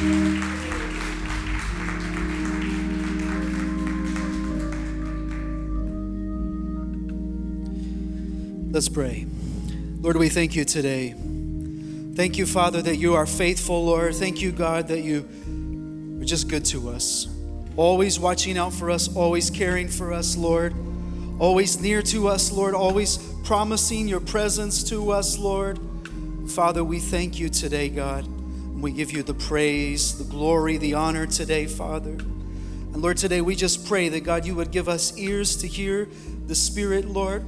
Let's pray. Lord, we thank you today. Thank you, Father, that you are faithful, Lord. Thank you, God, that you are just good to us. Always watching out for us, always caring for us, Lord. Always near to us, Lord. Always promising your presence to us, Lord. Father, we thank you today, God. We give you the praise, the glory, the honor today, Father. And Lord, today we just pray that, God, you would give us ears to hear the Spirit, Lord.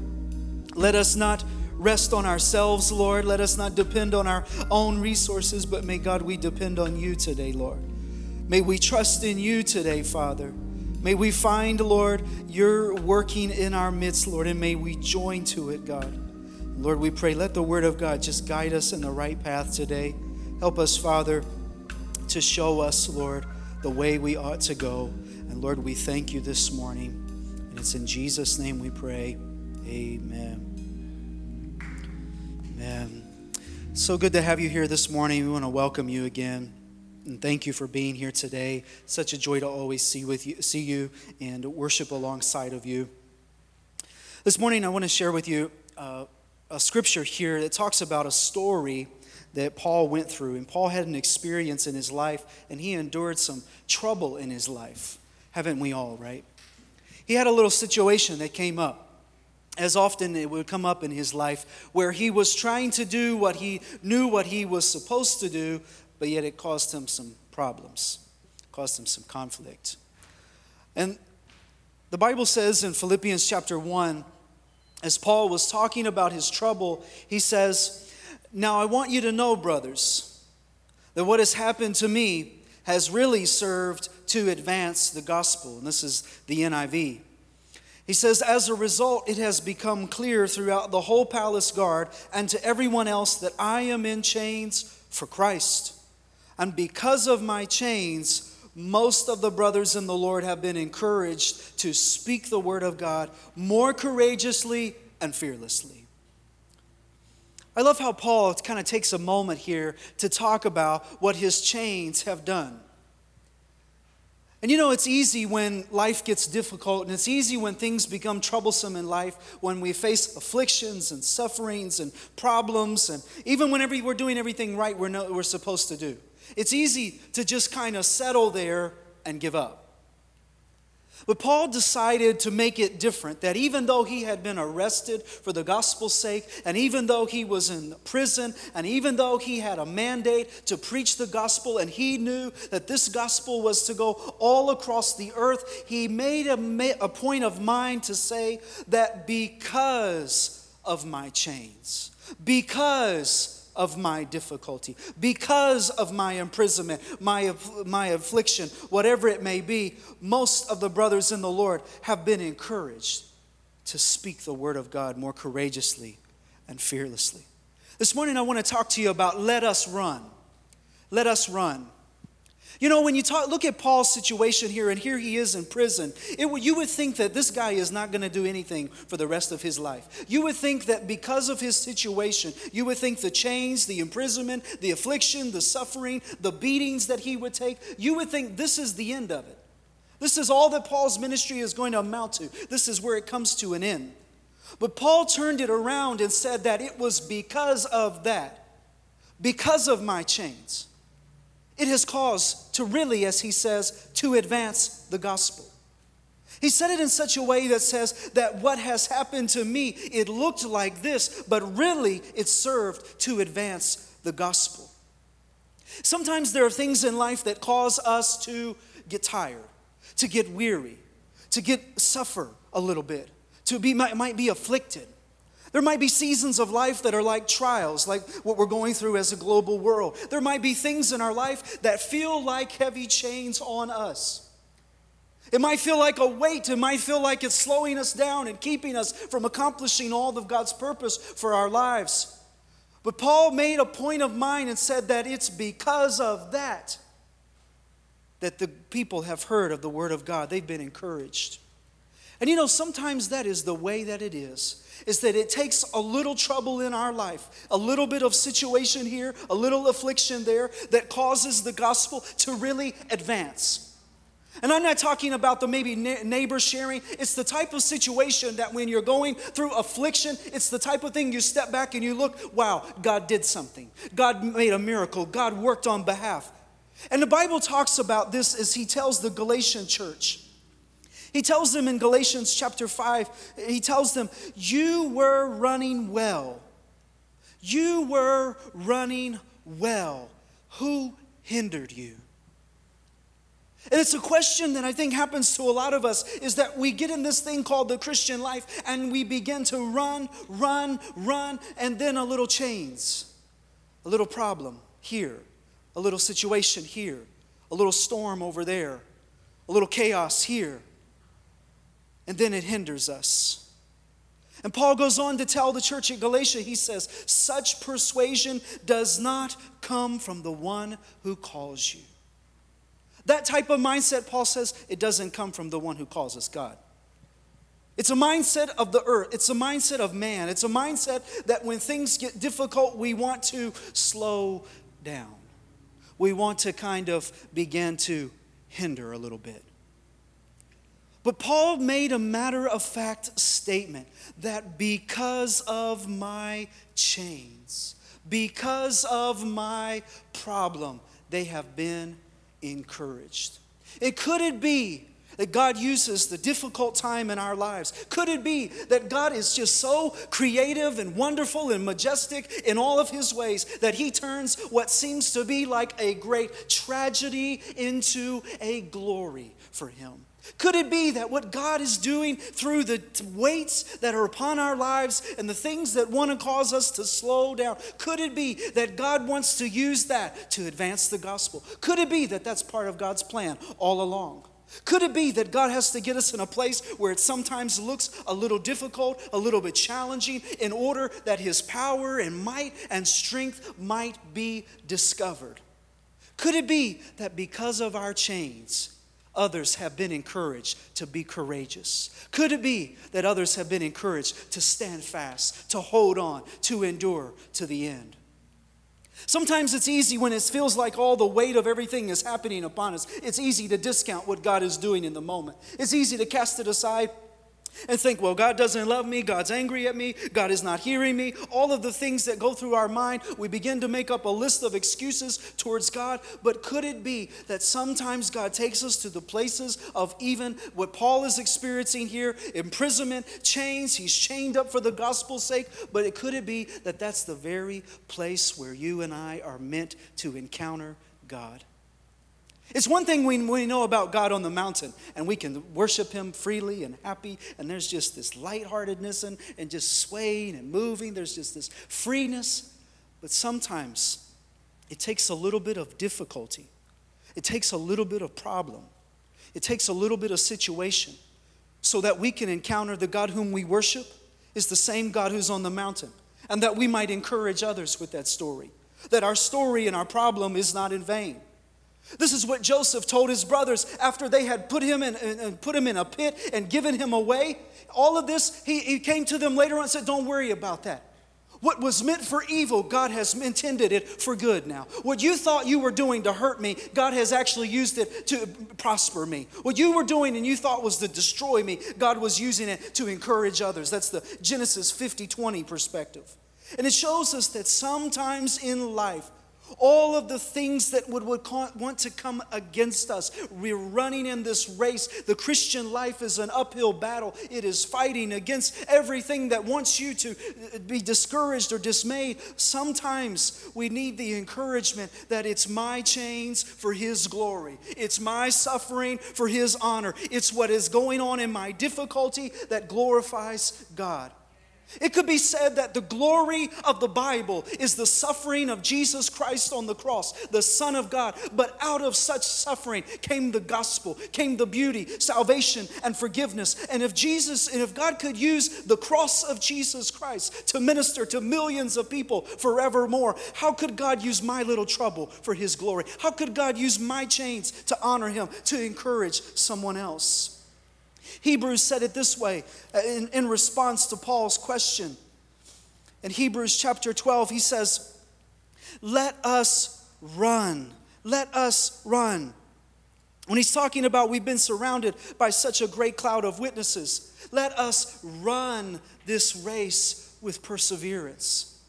Let us not rest on ourselves, Lord. Let us not depend on our own resources, but may God, we depend on you today, Lord. May we trust in you today, Father. May we find, Lord, your working in our midst, Lord, and may we join to it, God. Lord, we pray, let the word of God just guide us in the right path today. Help us, Father, to show us, Lord, the way we ought to go. And Lord, we thank you this morning. And it's in Jesus' name we pray. Amen. Amen. So good to have you here this morning. We want to welcome you again. And thank you for being here today. Such a joy to always see with you, see you and worship alongside of you. This morning, I want to share with you uh, a scripture here that talks about a story that Paul went through. And Paul had an experience in his life, and he endured some trouble in his life. Haven't we all, right? He had a little situation that came up as often it would come up in his life where he was trying to do what he knew what he was supposed to do but yet it caused him some problems caused him some conflict and the bible says in philippians chapter 1 as paul was talking about his trouble he says now i want you to know brothers that what has happened to me has really served to advance the gospel and this is the niv he says, As a result, it has become clear throughout the whole palace guard and to everyone else that I am in chains for Christ. And because of my chains, most of the brothers in the Lord have been encouraged to speak the word of God more courageously and fearlessly. I love how Paul kind of takes a moment here to talk about what his chains have done. And you know, it's easy when life gets difficult, and it's easy when things become troublesome in life, when we face afflictions and sufferings and problems, and even whenever we're doing everything right we're, no, we're supposed to do. It's easy to just kind of settle there and give up. But Paul decided to make it different that even though he had been arrested for the gospel's sake, and even though he was in prison, and even though he had a mandate to preach the gospel, and he knew that this gospel was to go all across the earth, he made a, a point of mind to say that because of my chains, because of my difficulty, because of my imprisonment, my, my affliction, whatever it may be, most of the brothers in the Lord have been encouraged to speak the word of God more courageously and fearlessly. This morning, I want to talk to you about let us run. Let us run. You know, when you talk, look at Paul's situation here, and here he is in prison, it, you would think that this guy is not going to do anything for the rest of his life. You would think that because of his situation, you would think the chains, the imprisonment, the affliction, the suffering, the beatings that he would take, you would think this is the end of it. This is all that Paul's ministry is going to amount to. This is where it comes to an end. But Paul turned it around and said that it was because of that, because of my chains it has caused to really, as he says, to advance the gospel. He said it in such a way that says that what has happened to me, it looked like this, but really it served to advance the gospel. Sometimes there are things in life that cause us to get tired, to get weary, to get suffer a little bit, to be might, might be afflicted. There might be seasons of life that are like trials, like what we're going through as a global world. There might be things in our life that feel like heavy chains on us. It might feel like a weight. It might feel like it's slowing us down and keeping us from accomplishing all of God's purpose for our lives. But Paul made a point of mind and said that it's because of that that the people have heard of the Word of God. They've been encouraged. And you know, sometimes that is the way that it is. Is that it takes a little trouble in our life, a little bit of situation here, a little affliction there that causes the gospel to really advance. And I'm not talking about the maybe neighbor sharing. It's the type of situation that when you're going through affliction, it's the type of thing you step back and you look, wow, God did something. God made a miracle. God worked on behalf. And the Bible talks about this as he tells the Galatian church. He tells them in Galatians chapter 5, he tells them, You were running well. You were running well. Who hindered you? And it's a question that I think happens to a lot of us is that we get in this thing called the Christian life and we begin to run, run, run, and then a little chains, a little problem here, a little situation here, a little storm over there, a little chaos here, and then it hinders us. And Paul goes on to tell the church at Galatia, he says, such persuasion does not come from the one who calls you. That type of mindset, Paul says, it doesn't come from the one who calls us God. It's a mindset of the earth. It's a mindset of man. It's a mindset that when things get difficult, we want to slow down. We want to kind of begin to hinder a little bit. But Paul made a matter of fact statement that because of my chains, because of my problem, they have been encouraged. It could it be that God uses the difficult time in our lives? Could it be that God is just so creative and wonderful and majestic in all of his ways that he turns what seems to be like a great tragedy into a glory for him? Could it be that what God is doing through the weights that are upon our lives and the things that want to cause us to slow down, could it be that God wants to use that to advance the gospel? Could it be that that's part of God's plan all along? Could it be that God has to get us in a place where it sometimes looks a little difficult, a little bit challenging, in order that His power and might and strength might be discovered? Could it be that because of our chains, others have been encouraged to be courageous? Could it be that others have been encouraged to stand fast, to hold on, to endure to the end? Sometimes it's easy when it feels like all the weight of everything is happening upon us. It's easy to discount what God is doing in the moment. It's easy to cast it aside and think, well, God doesn't love me, God's angry at me, God is not hearing me. All of the things that go through our mind, we begin to make up a list of excuses towards God. But could it be that sometimes God takes us to the places of even what Paul is experiencing here imprisonment, chains, he's chained up for the gospel's sake? But it could it be that that's the very place where you and I are meant to encounter God? It's one thing we, we know about God on the mountain, and we can worship Him freely and happy, and there's just this lightheartedness and, and just swaying and moving. There's just this freeness. But sometimes it takes a little bit of difficulty, it takes a little bit of problem, it takes a little bit of situation so that we can encounter the God whom we worship is the same God who's on the mountain, and that we might encourage others with that story. That our story and our problem is not in vain this is what Joseph told his brothers after they had put him in, and put him in a pit and given him away. All of this, he, he came to them later on and said, Don't worry about that. What was meant for evil, God has intended it for good now. What you thought you were doing to hurt me, God has actually used it to prosper me. What you were doing and you thought was to destroy me, God was using it to encourage others. That's the Genesis 50 20 perspective. And it shows us that sometimes in life, all of the things that would, would want to come against us. We're running in this race. The Christian life is an uphill battle, it is fighting against everything that wants you to uh, be discouraged or dismayed. Sometimes we need the encouragement that it's my chains for His glory, it's my suffering for His honor, it's what is going on in my difficulty that glorifies God. It could be said that the glory of the Bible is the suffering of Jesus Christ on the cross, the Son of God. But out of such suffering came the gospel, came the beauty, salvation, and forgiveness. And if Jesus, and if God could use the cross of Jesus Christ to minister to millions of people forevermore, how could God use my little trouble for His glory? How could God use my chains to honor Him, to encourage someone else? Hebrews said it this way uh, in, in response to Paul's question. In Hebrews chapter 12, he says, Let us run. Let us run. When he's talking about we've been surrounded by such a great cloud of witnesses, let us run this race with perseverance.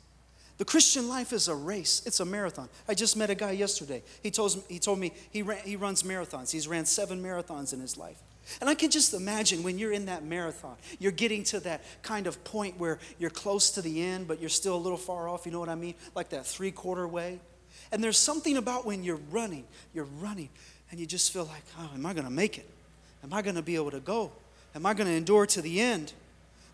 The Christian life is a race, it's a marathon. I just met a guy yesterday. He told he, told me he, ran, he runs marathons. He's ran seven marathons in his life. And I can just imagine when you're in that marathon, you're getting to that kind of point where you're close to the end, but you're still a little far off. You know what I mean? Like that three quarter way. And there's something about when you're running, you're running, and you just feel like, oh, am I going to make it? Am I going to be able to go? Am I going to endure to the end?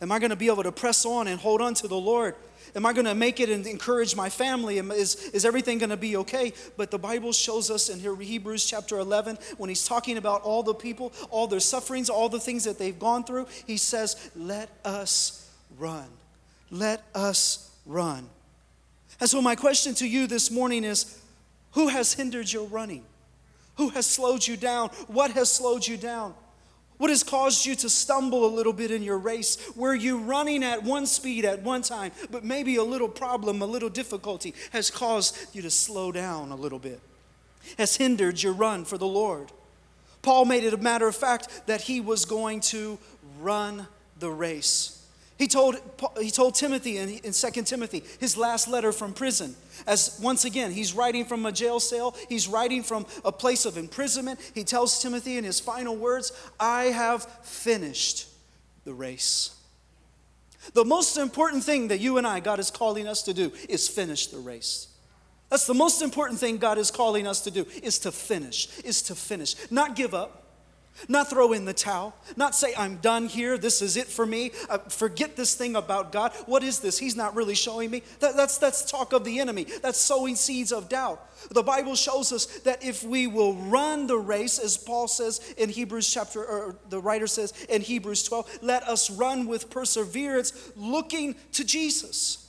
Am I going to be able to press on and hold on to the Lord? Am I going to make it and encourage my family? Is, is everything going to be okay? But the Bible shows us in Hebrews chapter 11, when he's talking about all the people, all their sufferings, all the things that they've gone through, he says, Let us run. Let us run. And so, my question to you this morning is who has hindered your running? Who has slowed you down? What has slowed you down? What has caused you to stumble a little bit in your race? Were you running at one speed at one time, but maybe a little problem, a little difficulty has caused you to slow down a little bit, has hindered your run for the Lord? Paul made it a matter of fact that he was going to run the race. He told, he told Timothy in, in 2 Timothy, his last letter from prison, as once again, he's writing from a jail cell, he's writing from a place of imprisonment. He tells Timothy in his final words, I have finished the race. The most important thing that you and I, God is calling us to do, is finish the race. That's the most important thing God is calling us to do, is to finish, is to finish. Not give up, not throw in the towel, not say, I'm done here, this is it for me, uh, forget this thing about God. What is this? He's not really showing me. That, that's, that's talk of the enemy, that's sowing seeds of doubt. The Bible shows us that if we will run the race, as Paul says in Hebrews chapter, or the writer says in Hebrews 12, let us run with perseverance, looking to Jesus.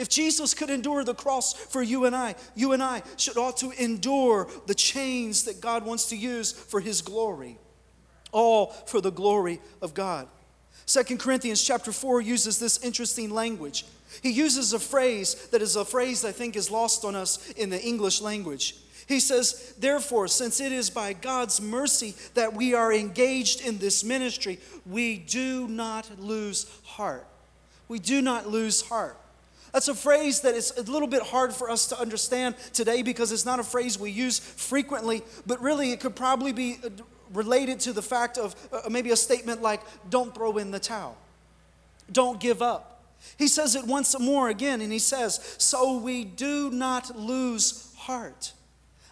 If Jesus could endure the cross for you and I, you and I should ought to endure the chains that God wants to use for his glory. All for the glory of God. Second Corinthians chapter 4 uses this interesting language. He uses a phrase that is a phrase I think is lost on us in the English language. He says, Therefore, since it is by God's mercy that we are engaged in this ministry, we do not lose heart. We do not lose heart. That's a phrase that is a little bit hard for us to understand today because it's not a phrase we use frequently, but really it could probably be uh, related to the fact of uh, maybe a statement like, don't throw in the towel, don't give up. He says it once more again, and he says, So we do not lose heart.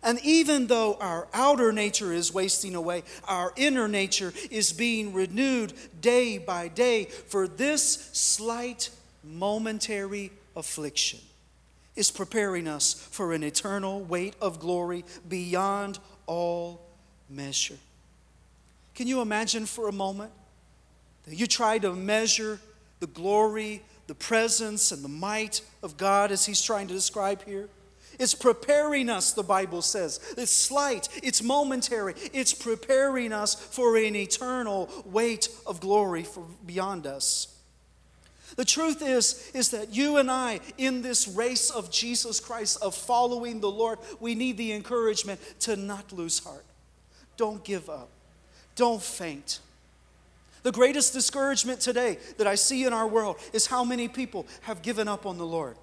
And even though our outer nature is wasting away, our inner nature is being renewed day by day for this slight momentary affliction is preparing us for an eternal weight of glory beyond all measure. Can you imagine for a moment that you try to measure the glory, the presence, and the might of God as He's trying to describe here? It's preparing us, the Bible says. It's slight, it's momentary, it's preparing us for an eternal weight of glory for beyond us. The truth is, is that you and I, in this race of Jesus Christ, of following the Lord, we need the encouragement to not lose heart. Don't give up. Don't faint. The greatest discouragement today that I see in our world is how many people have given up on the Lord.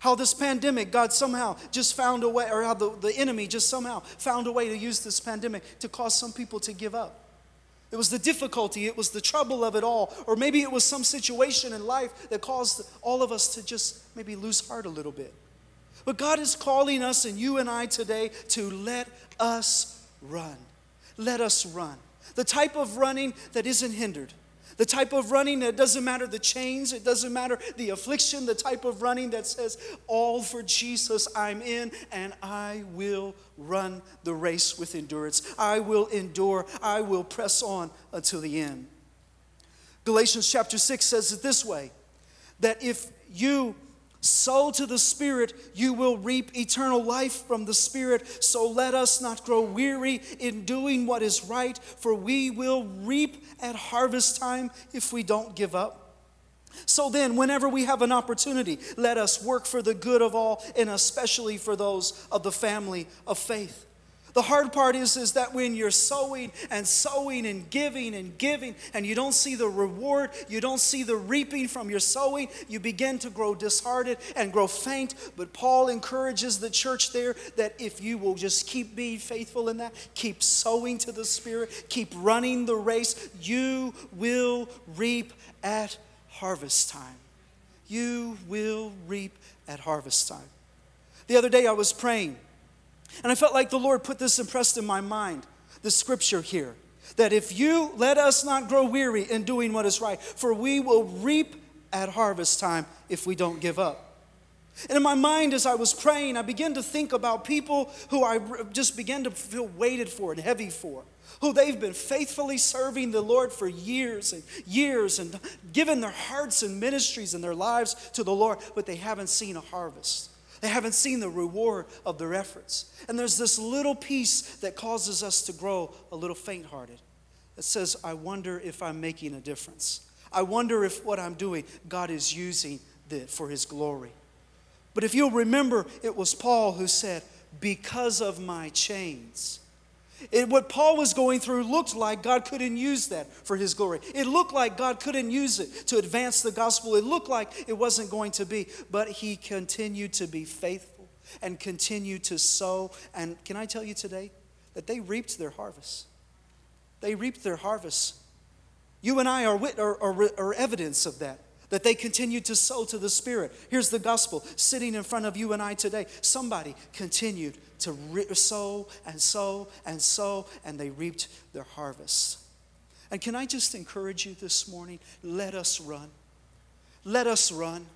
How this pandemic, God somehow just found a way, or how the, the enemy just somehow found a way to use this pandemic to cause some people to give up. It was the difficulty, it was the trouble of it all, or maybe it was some situation in life that caused all of us to just maybe lose heart a little bit. But God is calling us and you and I today to let us run. Let us run. The type of running that isn't hindered, the type of running that doesn't matter the chains, it doesn't matter the affliction, the type of running that says, All for Jesus I'm in, and I will run the race with endurance. I will endure, I will press on until the end. Galatians chapter 6 says it this way that if you Sow to the Spirit, you will reap eternal life from the Spirit. So let us not grow weary in doing what is right, for we will reap at harvest time if we don't give up. So then, whenever we have an opportunity, let us work for the good of all, and especially for those of the family of faith. The hard part is, is that when you're sowing and sowing and giving and giving, and you don't see the reward, you don't see the reaping from your sowing, you begin to grow disheartened and grow faint. But Paul encourages the church there that if you will just keep being faithful in that, keep sowing to the Spirit, keep running the race, you will reap at harvest time. You will reap at harvest time. The other day I was praying, and I felt like the Lord put this impressed in my mind the scripture here that if you let us not grow weary in doing what is right, for we will reap at harvest time if we don't give up. And in my mind, as I was praying, I began to think about people who I just began to feel weighted for and heavy for who they've been faithfully serving the Lord for years and years and given their hearts and ministries and their lives to the Lord, but they haven't seen a harvest. They haven't seen the reward of their efforts. And there's this little piece that causes us to grow a little faint hearted. It says, I wonder if I'm making a difference. I wonder if what I'm doing, God is using it for His glory. But if you'll remember, it was Paul who said, Because of my chains, it, what Paul was going through looked like God couldn't use that for his glory. It looked like God couldn't use it to advance the gospel. It looked like it wasn't going to be, but he continued to be faithful and continued to sow. And can I tell you today that they reaped their harvest? They reaped their harvest. You and I are, are, are, are evidence of that that they continued to sow to the Spirit. Here's the gospel sitting in front of you and I today. Somebody continued to re- sow and sow and sow, and they reaped their harvest. And can I just encourage you this morning? Let us run. Let us run.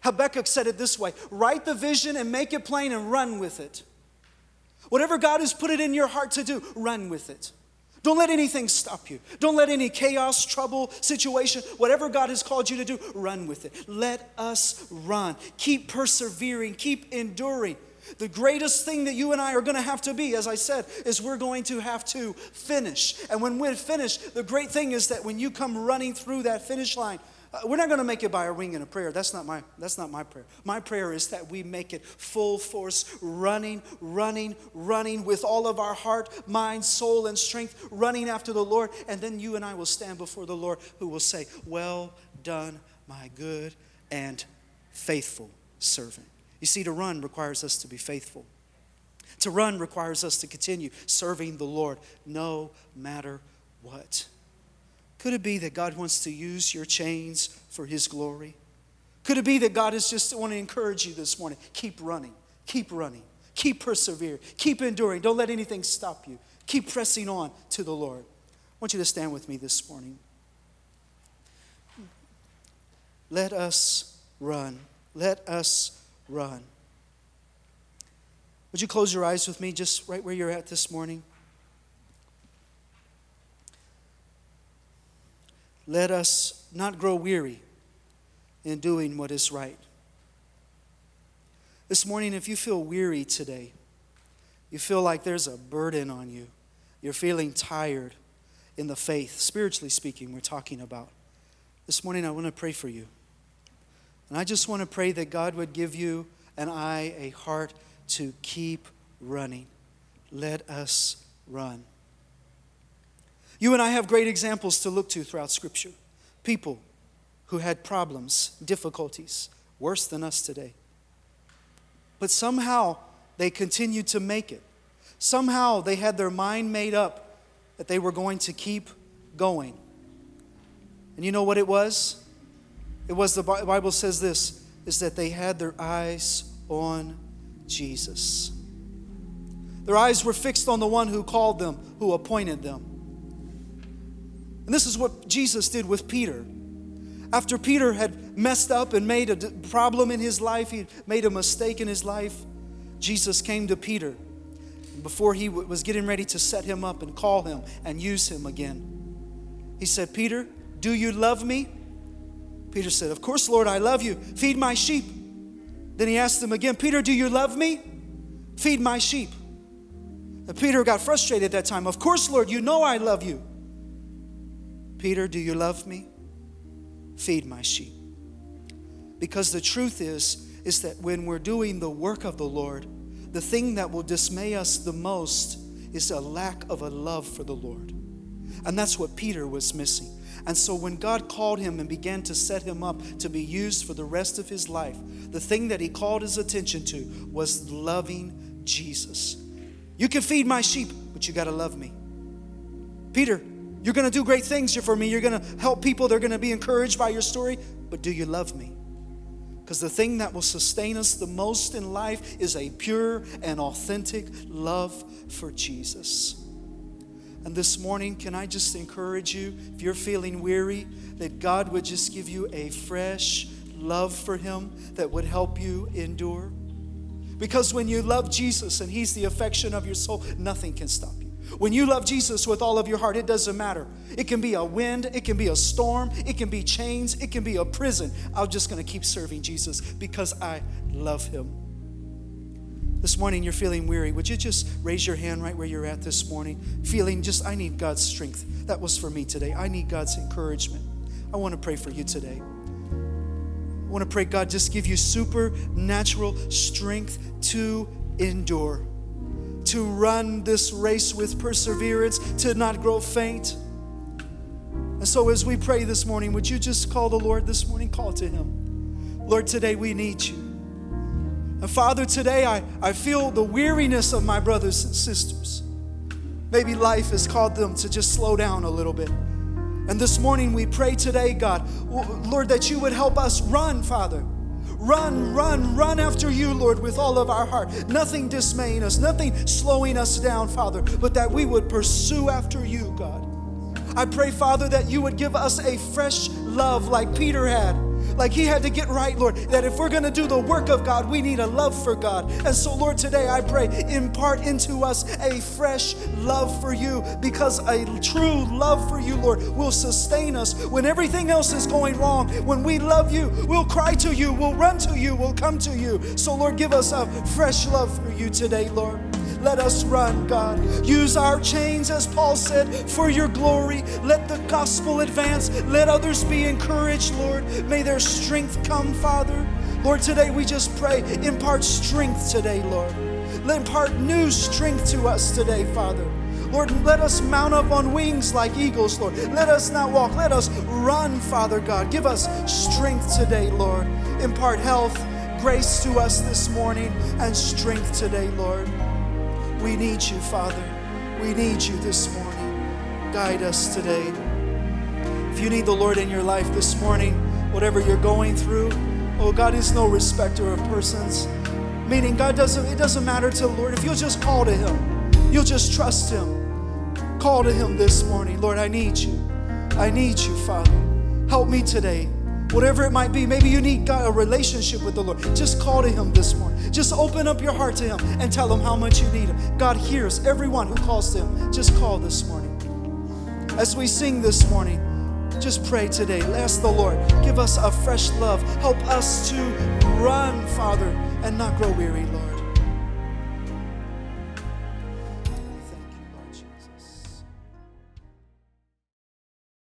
Habakkuk said it this way write the vision and make it plain and run with it. Whatever God has put it in your heart to do, run with it. Don't let anything stop you. Don't let any chaos, trouble, situation, whatever God has called you to do, run with it. Let us run. Keep persevering, keep enduring. The greatest thing that you and I are going to have to be, as I said, is we're going to have to finish. And when we finish, the great thing is that when you come running through that finish line, Uh, we're not going to make it by a ring and a prayer. That's not my that's not my prayer. My prayer is that we make it full force, running, running, running with all of our heart, mind, soul, and strength, running after the Lord, and then you and I will stand before the Lord, who will say, "Well done, my good and faithful servant." You see, to run requires us to be faithful. To run requires us to continue serving the Lord no matter what. Could it be that God wants to use your chains for His glory? Could it be that God is just want to encourage you this morning? Keep running, keep running, keep persevering, keep enduring. Don't let anything stop you. Keep pressing on to the Lord. I want you to stand with me this morning. Let us run. Let us run. Would you close your eyes with me just right where you're at this morning? Let us not grow weary in doing what is right. This morning, if you feel weary today, you feel like there's a burden on you, you're feeling tired in the faith, spiritually speaking, we're talking about. This morning, I want to pray for you. And I just want to pray that God would give you and I a heart to keep running. Let us run. You and I have great examples to look to throughout Scripture. People who had problems, difficulties, worse than us today. But somehow they continued to make it. Somehow they had their mind made up that they were going to keep going. And you know what it was? It was the Bible says this is that they had their eyes on Jesus. Their eyes were fixed on the one who called them, who appointed them. And this is what Jesus did with Peter. After Peter had messed up and made a problem in his life, he made a mistake in his life, Jesus came to Peter. Before he was getting ready to set him up and call him and use him again, he said, Peter, do you love me? Peter said, Of course, Lord, I love you. Feed my sheep. Then he asked him again, Peter, do you love me? Feed my sheep. And Peter got frustrated at that time. Of course, Lord, you know I love you. Peter, do you love me? Feed my sheep. Because the truth is, is that when we're doing the work of the Lord, the thing that will dismay us the most is a lack of a love for the Lord. And that's what Peter was missing. And so when God called him and began to set him up to be used for the rest of his life, the thing that he called his attention to was loving Jesus. You can feed my sheep, but you got to love me. Peter, you're going to do great things for me. You're going to help people. They're going to be encouraged by your story, but do you love me? Because the thing that will sustain us the most in life is a pure and authentic love for Jesus. And this morning, can I just encourage you, if you're feeling weary, that God would just give you a fresh love for Him that would help you endure? Because when you love Jesus and He's the affection of your soul, nothing can stop you. When you love Jesus with all of your heart, it doesn't matter. It can be a wind, it can be a storm, it can be chains, it can be a prison. I'm just going to keep serving Jesus because I love him. This morning you're feeling weary. Would you just raise your hand right where you're at this morning? Feeling just, I need God's strength. That was for me today. I need God's encouragement. I want to pray for you today. I want to pray, God, just give you supernatural strength to endure to run this race with perseverance, to not grow faint. And so, as we pray this morning, would you just call the Lord this morning? Call to Him. Lord, today we need you. And Father, today I, I feel the weariness of my brothers and sisters. Maybe life has called them to just slow down a little bit. And this morning we pray today, God, Lord, that you would help us run, Father Run, run, run after you, Lord, with all of our heart. Nothing dismaying us, nothing slowing us down, Father, but that we would pursue after you, God. I pray, Father, that you would give us a fresh love like Peter had like he had to get right, Lord, that if we're going to do the work of God, we need a love for God. And so, Lord, today I pray, impart into us a fresh love for you because a true love for you, Lord, will sustain us when everything else is going wrong. When we love you, we'll cry to you, we'll run to you, we'll come to you. So, Lord, give us a fresh love for you today, Lord. Let us run, God. Use our chains, as Paul said, for your glory. Let the gospel advance. Let others be encouraged, Lord. May their strength come, Father. Lord, today we just pray, impart strength today, Lord. Let impart new strength to us today, Father. Lord, let us mount up on wings like eagles, Lord. Let us not walk, let us run, Father God. Give us strength today, Lord. Impart health, grace to us this morning, and strength today, Lord. We need you, Father. We need you this morning. Guide us today. If you need the Lord in your life this morning, whatever you're going through, oh, God is no respecter of persons. Meaning, God doesn't, it doesn't matter to the Lord. If you'll just call to Him, you'll just trust Him. Call to Him this morning. Lord, I need you. I need you, Father. Help me today. Whatever it might be, maybe you need God, a relationship with the Lord. Just call to Him this morning. Just open up your heart to Him and tell Him how much you need Him. God hears everyone who calls to Him. Just call this morning. As we sing this morning, just pray today. Ask the Lord, give us a fresh love. Help us to run, Father, and not grow weary, Lord.